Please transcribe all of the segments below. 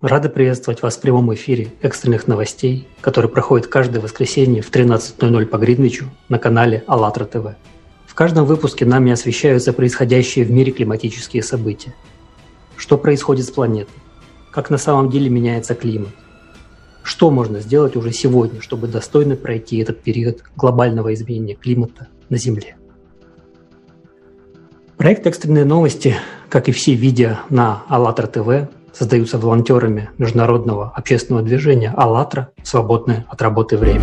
Рады приветствовать вас в прямом эфире экстренных новостей, который проходит каждое воскресенье в 13.00 по Гринвичу на канале АЛЛАТРА ТВ. В каждом выпуске нами освещаются происходящие в мире климатические события. Что происходит с планетой? Как на самом деле меняется климат? Что можно сделать уже сегодня, чтобы достойно пройти этот период глобального изменения климата на Земле? Проект «Экстренные новости», как и все видео на АЛЛАТРА ТВ, создаются волонтерами международного общественного движения «АЛЛАТРА. Свободное от работы время».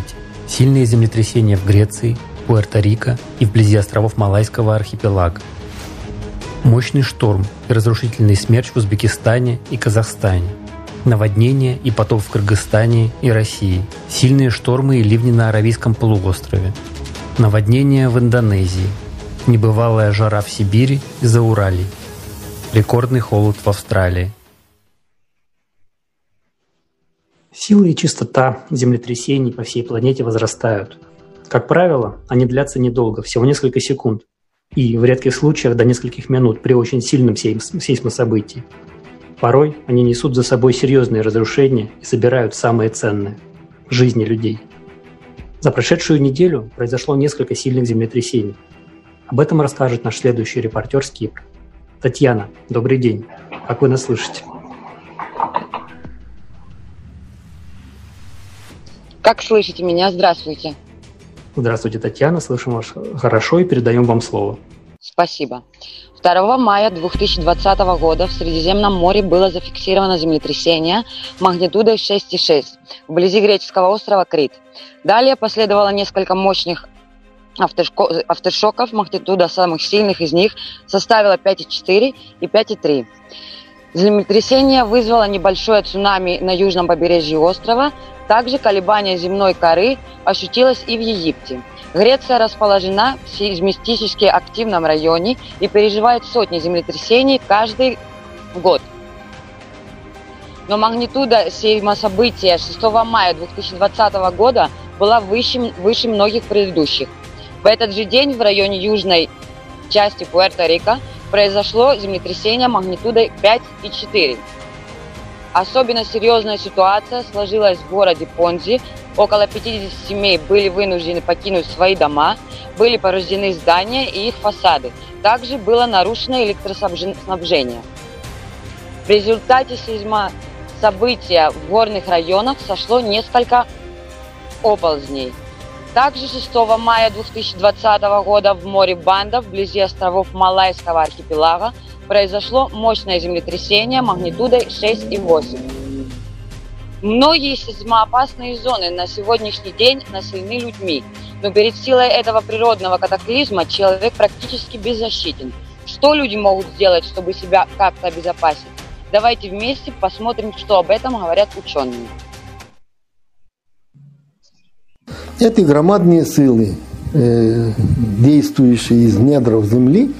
Смотрите. Сильные землетрясения в Греции, Пуэрто-Рико и вблизи островов Малайского архипелага. Мощный шторм и разрушительный смерч в Узбекистане и Казахстане. Наводнения и потоп в Кыргызстане и России. Сильные штормы и ливни на Аравийском полуострове. Наводнения в Индонезии. Небывалая жара в Сибири и за Уралей. Рекордный холод в Австралии. Сила и частота землетрясений по всей планете возрастают. Как правило, они длятся недолго, всего несколько секунд, и в редких случаях до нескольких минут при очень сильном сейсмособытии. Порой они несут за собой серьезные разрушения и собирают самое ценное – жизни людей. За прошедшую неделю произошло несколько сильных землетрясений. Об этом расскажет наш следующий репортер с Кипра. Татьяна, добрый день. Как вы нас слышите? Как слышите меня? Здравствуйте. Здравствуйте, Татьяна. Слышим вас хорошо и передаем вам слово. Спасибо. 2 мая 2020 года в Средиземном море было зафиксировано землетрясение магнитудой 6,6 вблизи греческого острова Крит. Далее последовало несколько мощных авторшоков. Магнитуда самых сильных из них составила 5,4 и 5,3. Землетрясение вызвало небольшое цунами на южном побережье острова, также колебание земной коры ощутилось и в Египте. Греция расположена в сейсмистически активном районе и переживает сотни землетрясений каждый год. Но магнитуда сейсмособытия 6 мая 2020 года была выше, выше многих предыдущих. В этот же день в районе южной части Пуэрто-Рико произошло землетрясение магнитудой 5,4. Особенно серьезная ситуация сложилась в городе Понзи. Около 50 семей были вынуждены покинуть свои дома, были повреждены здания и их фасады. Также было нарушено электроснабжение. В результате сейсма события в горных районах сошло несколько оползней. Также 6 мая 2020 года в море Банда, вблизи островов Малайского архипелага, произошло мощное землетрясение магнитудой 6,8. Многие сейсмоопасные зоны на сегодняшний день населены людьми, но перед силой этого природного катаклизма человек практически беззащитен. Что люди могут сделать, чтобы себя как-то обезопасить? Давайте вместе посмотрим, что об этом говорят ученые. Эти громадные силы, э, действующие из недров земли,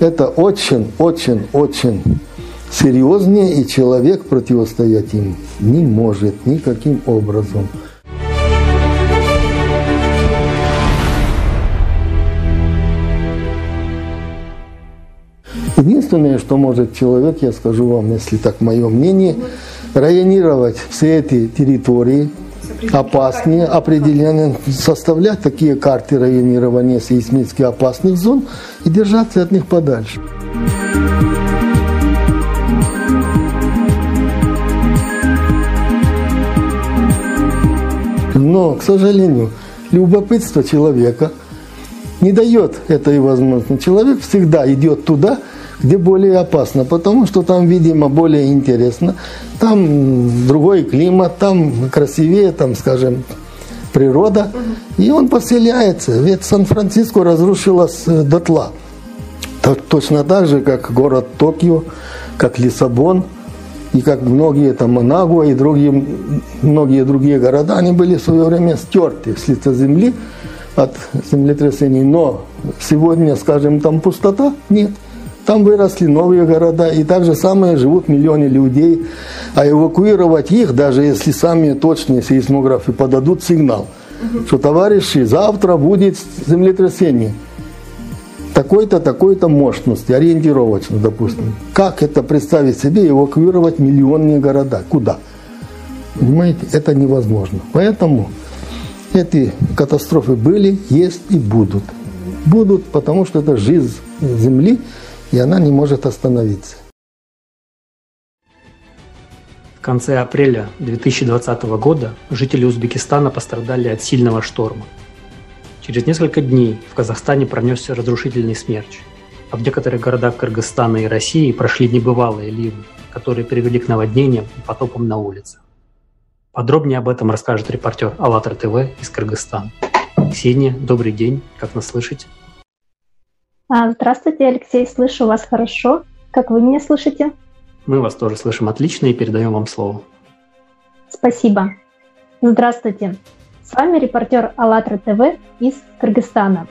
это очень, очень, очень серьезнее, и человек противостоять им не может никаким образом. Единственное, что может человек, я скажу вам, если так мое мнение, районировать все эти территории, опасные, определенные, составлять такие карты районирования сейсмически опасных зон и держаться от них подальше. Но, к сожалению, любопытство человека не дает этой возможности. Человек всегда идет туда, где более опасно, потому что там, видимо, более интересно. Там другой климат, там красивее, там, скажем, природа. И он поселяется. Ведь Сан-Франциско разрушилось э, дотла. Точно так же, как город Токио, как Лиссабон, и как многие там Манагуа и другие, многие другие города, они были в свое время стерты с лица земли от землетрясений. Но сегодня, скажем, там пустота? Нет. Там выросли новые города, и так же самое живут миллионы людей. А эвакуировать их, даже если сами точные сейсмографы подадут сигнал, угу. что, товарищи, завтра будет землетрясение такой-то, такой-то мощности, ориентировочно, допустим. Как это представить себе, эвакуировать миллионные города? Куда? Понимаете, это невозможно. Поэтому эти катастрофы были, есть и будут. Будут, потому что это жизнь Земли, и она не может остановиться. В конце апреля 2020 года жители Узбекистана пострадали от сильного шторма. Через несколько дней в Казахстане пронесся разрушительный смерч, а в некоторых городах Кыргызстана и России прошли небывалые ливни, которые привели к наводнениям и потопам на улицах. Подробнее об этом расскажет репортер АЛЛАТРА ТВ из Кыргызстана. Ксения, добрый день, как нас слышите? А, здравствуйте, Алексей, слышу вас хорошо. Как вы меня слышите? Мы вас тоже слышим отлично и передаем вам слово. Спасибо. Здравствуйте. С вами репортер АЛЛАТРА ТВ из Кыргызстана.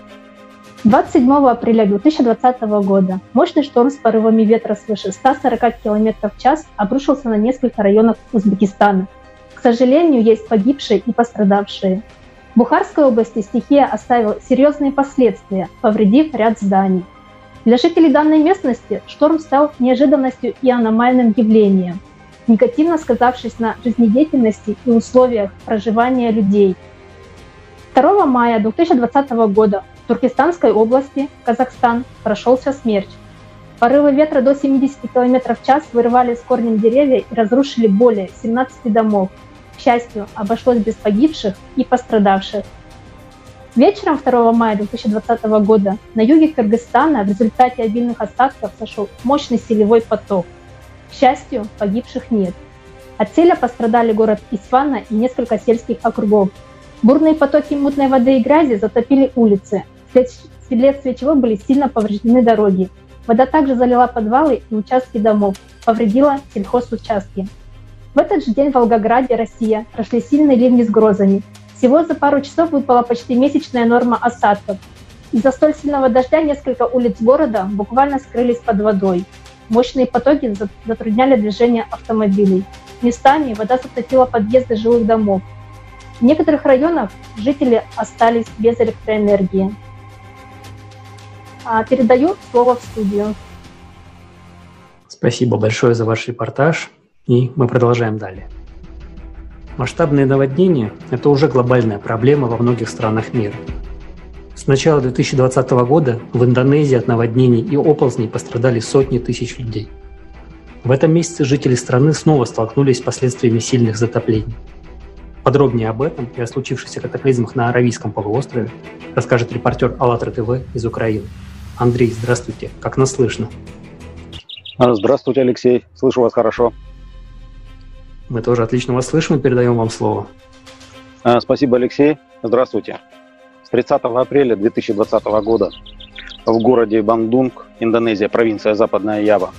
27 апреля 2020 года мощный шторм с порывами ветра свыше 140 км в час обрушился на несколько районов Узбекистана. К сожалению, есть погибшие и пострадавшие. В Бухарской области стихия оставила серьезные последствия, повредив ряд зданий. Для жителей данной местности шторм стал неожиданностью и аномальным явлением, негативно сказавшись на жизнедеятельности и условиях проживания людей. 2 мая 2020 года в Туркестанской области, Казахстан, прошелся смерч. Порывы ветра до 70 км в час вырывали с корнем деревья и разрушили более 17 домов, к счастью, обошлось без погибших и пострадавших. Вечером 2 мая 2020 года на юге Кыргызстана в результате обильных осадков сошел мощный селевой поток. К счастью, погибших нет. От селя пострадали город Исфана и несколько сельских округов. Бурные потоки мутной воды и грязи затопили улицы, вследствие чего были сильно повреждены дороги. Вода также залила подвалы и участки домов, повредила сельхозучастки. В этот же день в Волгограде, Россия, прошли сильные ливни с грозами. Всего за пару часов выпала почти месячная норма осадков. Из-за столь сильного дождя несколько улиц города буквально скрылись под водой. Мощные потоки затрудняли движение автомобилей. Местами вода затопила подъезды жилых домов. В некоторых районах жители остались без электроэнергии. А, передаю слово в студию. Спасибо большое за ваш репортаж. И мы продолжаем далее. Масштабные наводнения – это уже глобальная проблема во многих странах мира. С начала 2020 года в Индонезии от наводнений и оползней пострадали сотни тысяч людей. В этом месяце жители страны снова столкнулись с последствиями сильных затоплений. Подробнее об этом и о случившихся катаклизмах на Аравийском полуострове расскажет репортер АЛЛАТРА ТВ из Украины. Андрей, здравствуйте. Как нас слышно? Здравствуйте, Алексей. Слышу вас хорошо. Мы тоже отлично вас слышим и передаем вам слово. А, спасибо, Алексей. Здравствуйте. С 30 апреля 2020 года в городе Бандунг, Индонезия, провинция Западная Ява,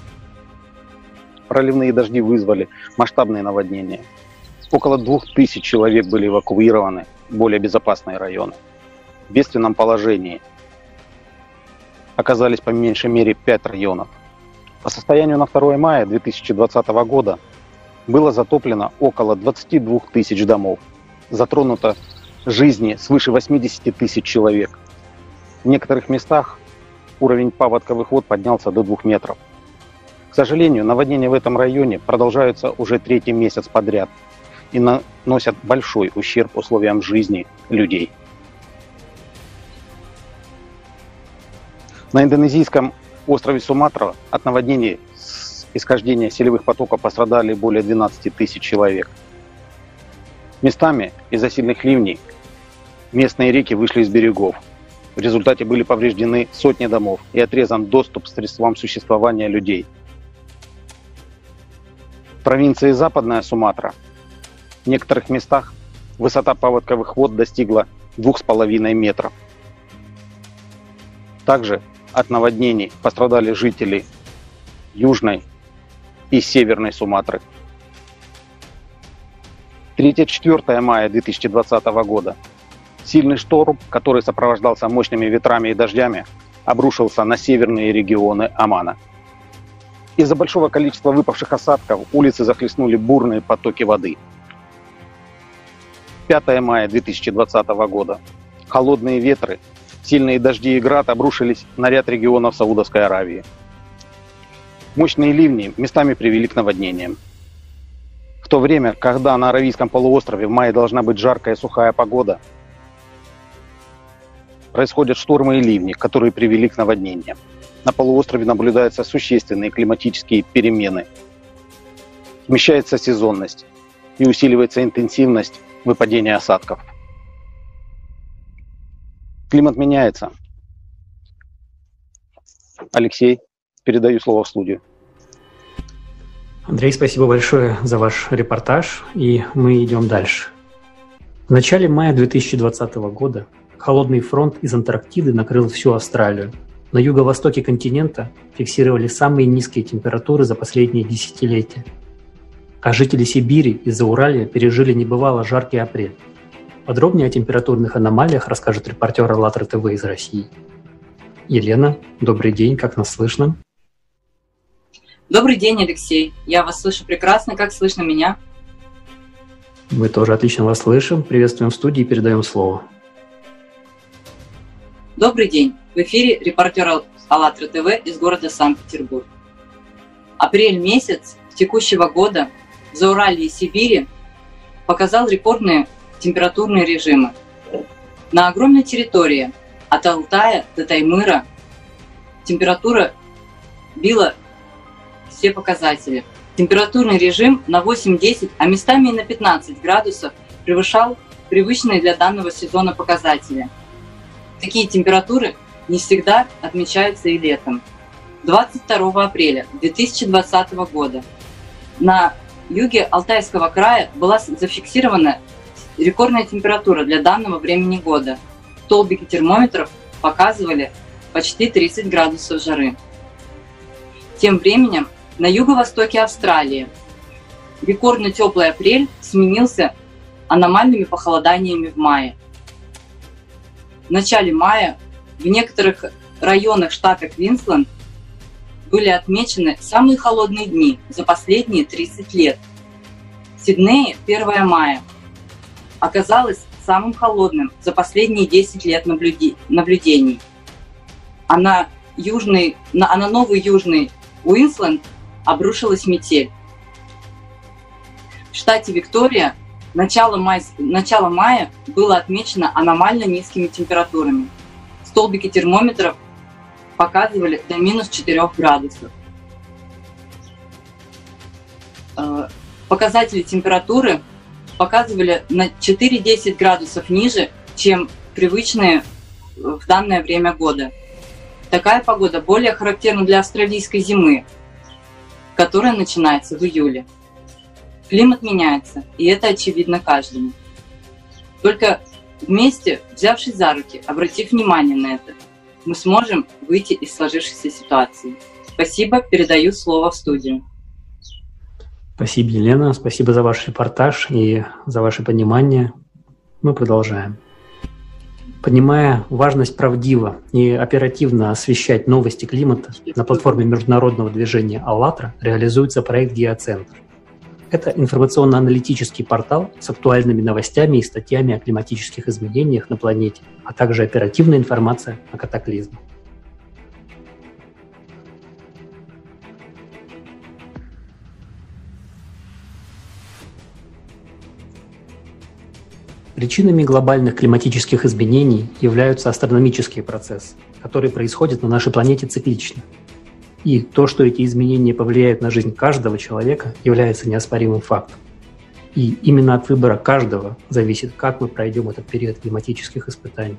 проливные дожди вызвали масштабные наводнения. Около двух тысяч человек были эвакуированы. более безопасные районы. В бедственном положении оказались по меньшей мере 5 районов. По состоянию на 2 мая 2020 года было затоплено около 22 тысяч домов, затронуто жизни свыше 80 тысяч человек. В некоторых местах уровень паводковых вод поднялся до 2 метров. К сожалению, наводнения в этом районе продолжаются уже третий месяц подряд и наносят большой ущерб условиям жизни людей. На индонезийском острове Суматра от наводнений исхождения селевых потоков пострадали более 12 тысяч человек. Местами из-за сильных ливней местные реки вышли из берегов. В результате были повреждены сотни домов и отрезан доступ к средствам существования людей. В провинции Западная Суматра в некоторых местах высота паводковых вод достигла 2,5 метров. Также от наводнений пострадали жители Южной и Северной Суматры. 3-4 мая 2020 года сильный шторм, который сопровождался мощными ветрами и дождями, обрушился на северные регионы Омана. Из-за большого количества выпавших осадков улицы захлестнули бурные потоки воды. 5 мая 2020 года. Холодные ветры Сильные дожди и град обрушились на ряд регионов Саудовской Аравии. Мощные ливни местами привели к наводнениям. В то время, когда на Аравийском полуострове в мае должна быть жаркая и сухая погода, происходят штормы и ливни, которые привели к наводнениям. На полуострове наблюдаются существенные климатические перемены. Смещается сезонность и усиливается интенсивность выпадения осадков. Климат меняется. Алексей, передаю слово в студию. Андрей, спасибо большое за ваш репортаж, и мы идем дальше. В начале мая 2020 года холодный фронт из Антарктиды накрыл всю Австралию. На юго-востоке континента фиксировали самые низкие температуры за последние десятилетия. А жители Сибири из-за Уралия пережили небывало жаркий апрель. Подробнее о температурных аномалиях расскажет репортер АЛЛАТРА ТВ из России. Елена, добрый день, как нас слышно? Добрый день, Алексей. Я вас слышу прекрасно. Как слышно меня? Мы тоже отлично вас слышим. Приветствуем в студии и передаем слово. Добрый день. В эфире репортер АЛЛАТРА ТВ из города Санкт-Петербург. Апрель месяц текущего года в Зауралье и Сибири показал рекордные температурные режимы. На огромной территории от Алтая до Таймыра температура била все показатели. Температурный режим на 8-10, а местами и на 15 градусов превышал привычные для данного сезона показатели. Такие температуры не всегда отмечаются и летом. 22 апреля 2020 года на юге Алтайского края была зафиксирована Рекордная температура для данного времени года. Столбики термометров показывали почти 30 градусов жары. Тем временем на юго-востоке Австралии рекордно теплый апрель сменился аномальными похолоданиями в мае. В начале мая в некоторых районах штата Квинсленд были отмечены самые холодные дни за последние 30 лет. В Сиднее 1 мая – оказалось самым холодным за последние 10 лет наблюдений. А на, южный, на, а на новый южный Уинсленд обрушилась метель. В штате Виктория начало, май, начало мая было отмечено аномально низкими температурами. Столбики термометров показывали до минус 4 градусов. Э, показатели температуры показывали на 4-10 градусов ниже, чем привычные в данное время года. Такая погода более характерна для австралийской зимы, которая начинается в июле. Климат меняется, и это очевидно каждому. Только вместе, взявшись за руки, обратив внимание на это, мы сможем выйти из сложившейся ситуации. Спасибо, передаю слово в студию. Спасибо, Елена. Спасибо за ваш репортаж и за ваше понимание. мы продолжаем. Понимая важность правдиво и оперативно освещать новости климата, на платформе международного движения «АЛЛАТРА» реализуется проект «Геоцентр». Это информационно-аналитический портал с актуальными новостями и статьями о климатических изменениях на планете, а также оперативная информация о катаклизмах. Причинами глобальных климатических изменений являются астрономические процессы, которые происходят на нашей планете циклично. И то, что эти изменения повлияют на жизнь каждого человека, является неоспоримым фактом. И именно от выбора каждого зависит, как мы пройдем этот период климатических испытаний.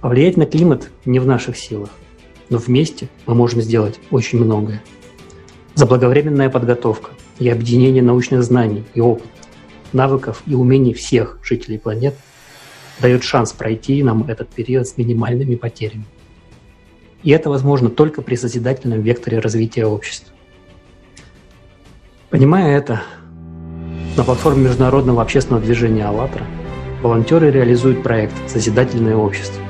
Повлиять на климат не в наших силах, но вместе мы можем сделать очень многое. Заблаговременная подготовка и объединение научных знаний и опыта навыков и умений всех жителей планеты дает шанс пройти нам этот период с минимальными потерями. И это возможно только при созидательном векторе развития общества. Понимая это, на платформе международного общественного движения «АЛЛАТРА» волонтеры реализуют проект «Созидательное общество».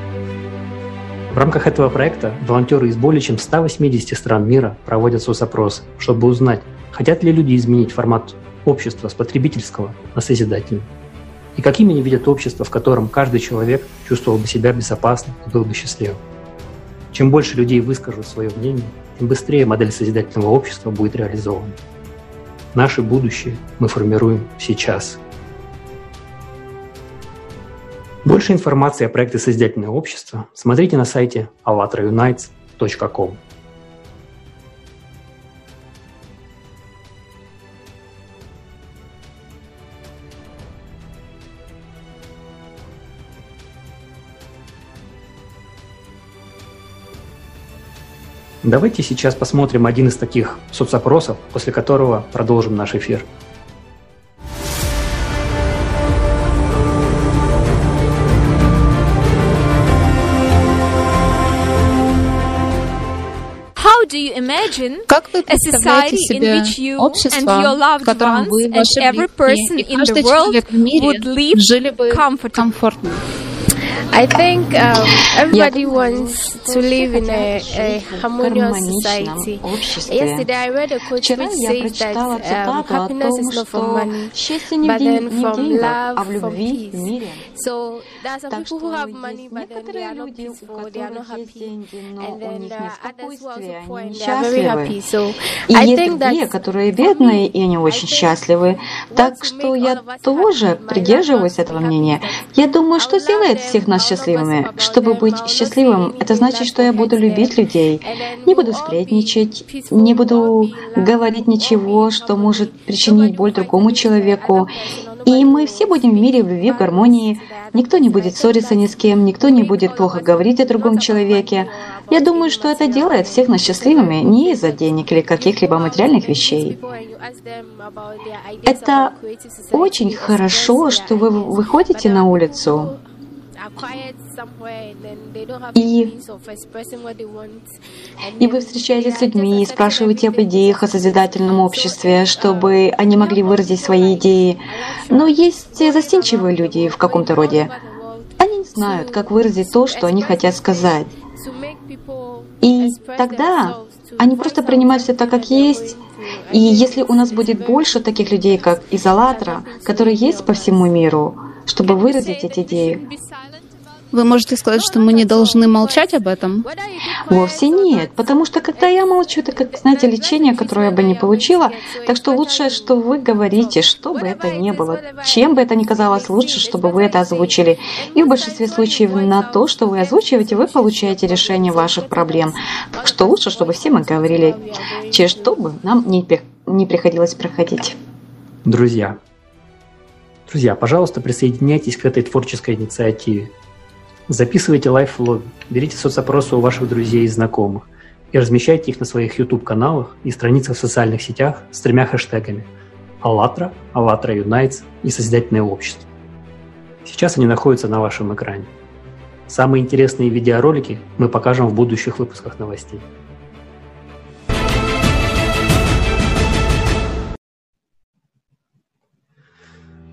В рамках этого проекта волонтеры из более чем 180 стран мира проводят соцопросы, чтобы узнать, хотят ли люди изменить формат общества с потребительского на созидательное. И какими они видят общество, в котором каждый человек чувствовал бы себя безопасно и был бы счастливым. Чем больше людей выскажут свое мнение, тем быстрее модель созидательного общества будет реализована. Наше будущее мы формируем сейчас. Больше информации о проекте «Созидательное общество» смотрите на сайте allatraunites.com. Давайте сейчас посмотрим один из таких соцопросов, после которого продолжим наш эфир. Как вы представляете себе общество, в котором вы, ваши близкие и каждый человек в мире жили бы комфортно? I think um, everybody wants to live in a, a harmonious society. Yesterday I read a quote which says that um, happiness is not from money, but then from love, from peace. So there are some people who have money, but then they are not peaceful, they are not happy. And then there are others who also poor and they are very happy. So I think that которые бедные и они очень счастливы. Так что я тоже придерживаюсь этого мнения. Я думаю, что сделает всех нас счастливыми. Чтобы быть счастливым, это значит, что я буду любить людей, не буду сплетничать, не буду говорить ничего, что может причинить боль другому человеку. И мы все будем в мире в любви, в гармонии. Никто не будет ссориться ни с кем, никто не будет плохо говорить о другом человеке. Я думаю, что это делает всех нас счастливыми не из-за денег или каких-либо материальных вещей. Это очень хорошо, что вы выходите на улицу и, и вы встречаетесь с людьми и спрашиваете об идеях о созидательном обществе, чтобы они могли выразить свои идеи. Но есть застенчивые люди в каком-то роде. Они не знают, как выразить то, что они хотят сказать. И тогда они просто принимают все так, как есть. И если у нас будет больше таких людей, как Изолатра, которые есть по всему миру, чтобы выразить эти идеи, вы можете сказать, что мы не должны молчать об этом? Вовсе нет, потому что когда я молчу, это как, знаете, лечение, которое я бы не получила. Так что лучше, что вы говорите, что бы это ни было, чем бы это ни казалось, лучше, чтобы вы это озвучили. И в большинстве случаев на то, что вы озвучиваете, вы получаете решение ваших проблем. Так что лучше, чтобы все мы говорили, через что бы нам не, не приходилось проходить. Друзья, Друзья, пожалуйста, присоединяйтесь к этой творческой инициативе. Записывайте лайф-влоги, берите соцопросы у ваших друзей и знакомых и размещайте их на своих YouTube-каналах и страницах в социальных сетях с тремя хэштегами «АЛЛАТРА», «АЛЛАТРА Юнайтс» и «Созидательное общество». Сейчас они находятся на вашем экране. Самые интересные видеоролики мы покажем в будущих выпусках новостей.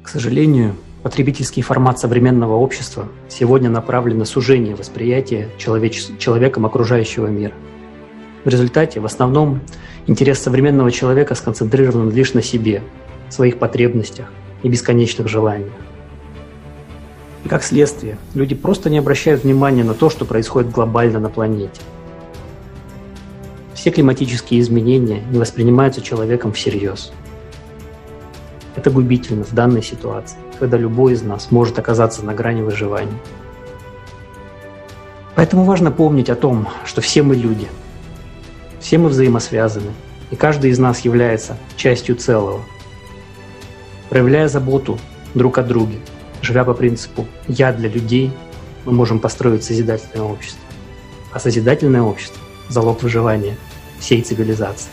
К сожалению, Потребительский формат современного общества сегодня направлен на сужение восприятия человеч... человеком окружающего мира. В результате в основном интерес современного человека сконцентрирован лишь на себе, своих потребностях и бесконечных желаниях. И как следствие, люди просто не обращают внимания на то, что происходит глобально на планете. Все климатические изменения не воспринимаются человеком всерьез. Это губительно в данной ситуации когда любой из нас может оказаться на грани выживания. Поэтому важно помнить о том, что все мы люди, все мы взаимосвязаны, и каждый из нас является частью целого. Проявляя заботу друг о друге, живя по принципу «я для людей», мы можем построить созидательное общество. А созидательное общество – залог выживания всей цивилизации.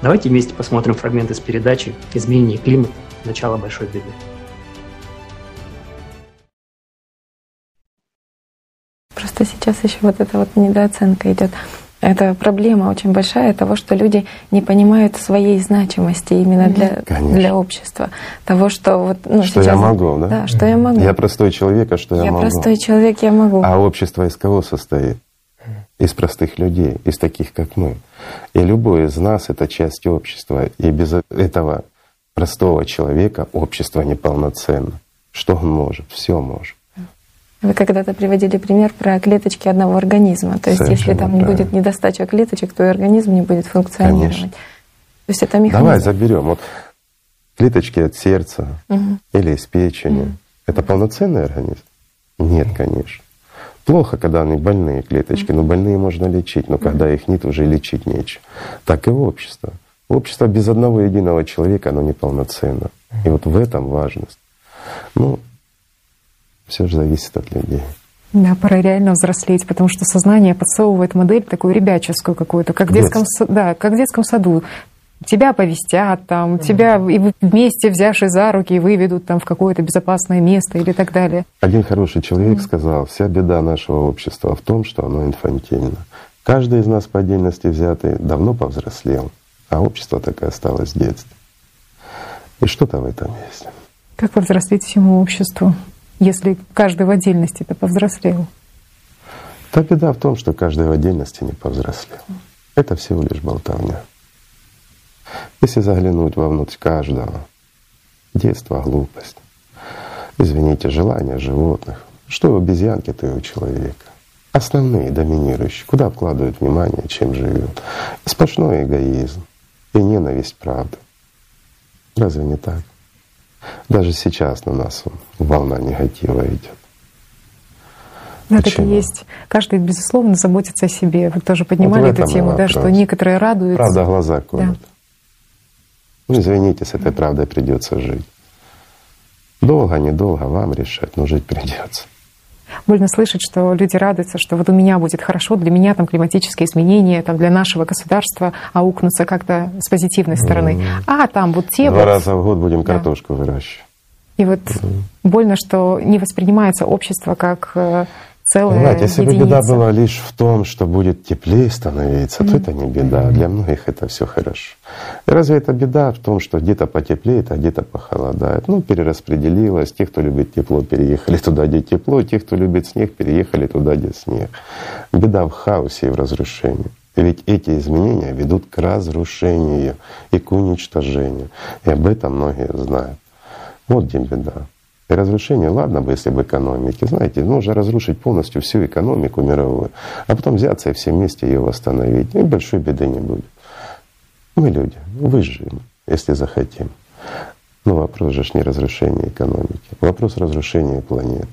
Давайте вместе посмотрим фрагмент из передачи «Изменение климата. Начало большой беды». Сейчас еще вот эта вот недооценка идет. Это проблема очень большая того, что люди не понимают своей значимости именно для, для общества. Того, что вот ну, что сейчас, я могу, да? Да, что я могу. Я простой человек, а что я, я могу? Я простой человек, я могу. А общество из кого состоит? Из простых людей, из таких, как мы. И любой из нас — это часть общества. И без этого простого человека общество неполноценно. Что он может? Все может. Вы когда-то приводили пример про клеточки одного организма. То есть, Совершенно если там правильно. будет недостача клеточек, то и организм не будет функционировать. Конечно. То есть это механизм. Давай заберем. Вот клеточки от сердца угу. или из печени. Угу. Это полноценный организм? Нет, конечно. Плохо, когда они больные клеточки, но больные можно лечить, но когда их нет, уже лечить нечего. Так и общество. Общество без одного единого человека, оно неполноценно. И вот в этом важность. Ну, все же зависит от людей. Да, пора реально взрослеть, потому что сознание подсовывает модель такую ребяческую какую-то, как в детском, да, как в детском саду. Тебя повестят, там, тебя и вместе, взявшись за руки, выведут там в какое-то безопасное место или так далее. Один хороший человек mm. сказал, вся беда нашего общества в том, что оно инфантильно. Каждый из нас по отдельности взятый давно повзрослел, а общество так и осталось в детстве. И что-то в этом есть. Как повзрослеть всему обществу? Если каждый в отдельности это повзрослел? Та беда в том, что каждый в отдельности не повзрослел. Это всего лишь болтовня. Если заглянуть вовнутрь каждого, детство — глупость. Извините, желания животных. Что у обезьянки, то и у человека. Основные, доминирующие. Куда вкладывают внимание, чем живет. Сплошной эгоизм и ненависть правды. Разве не так? Даже сейчас на нас волна негатива идет. Да, так и есть. Каждый, безусловно, заботится о себе. Вы тоже поднимали вот эту тему, да, что некоторые радуются. Правда глаза колют. Да. Ну, извините, с этой правдой придется жить. Долго, недолго вам решать, но жить придется. Больно слышать, что люди радуются, что вот у меня будет хорошо, для меня там климатические изменения, там для нашего государства аукнутся как-то с позитивной стороны. Mm. А там вот те Два вот... раза в год будем да. картошку выращивать. И вот mm. больно, что не воспринимается общество как э, целая Знаете, если единица. бы беда была лишь в том, что будет теплее становиться, mm-hmm. то это не беда. Для многих это все хорошо. И разве это беда в том, что где-то потеплеет, а где-то похолодает? Ну, перераспределилось. Те, кто любит тепло, переехали туда, где тепло. Те, кто любит снег, переехали туда, где снег. Беда в хаосе и в разрушении. Ведь эти изменения ведут к разрушению и к уничтожению. И об этом многие знают. Вот где беда. И разрушение, ладно бы, если бы экономики, знаете, нужно разрушить полностью всю экономику мировую, а потом взяться и все вместе ее восстановить, и большой беды не будет. Мы люди, выживем, если захотим. Но вопрос же не разрушения экономики, вопрос разрушения планеты.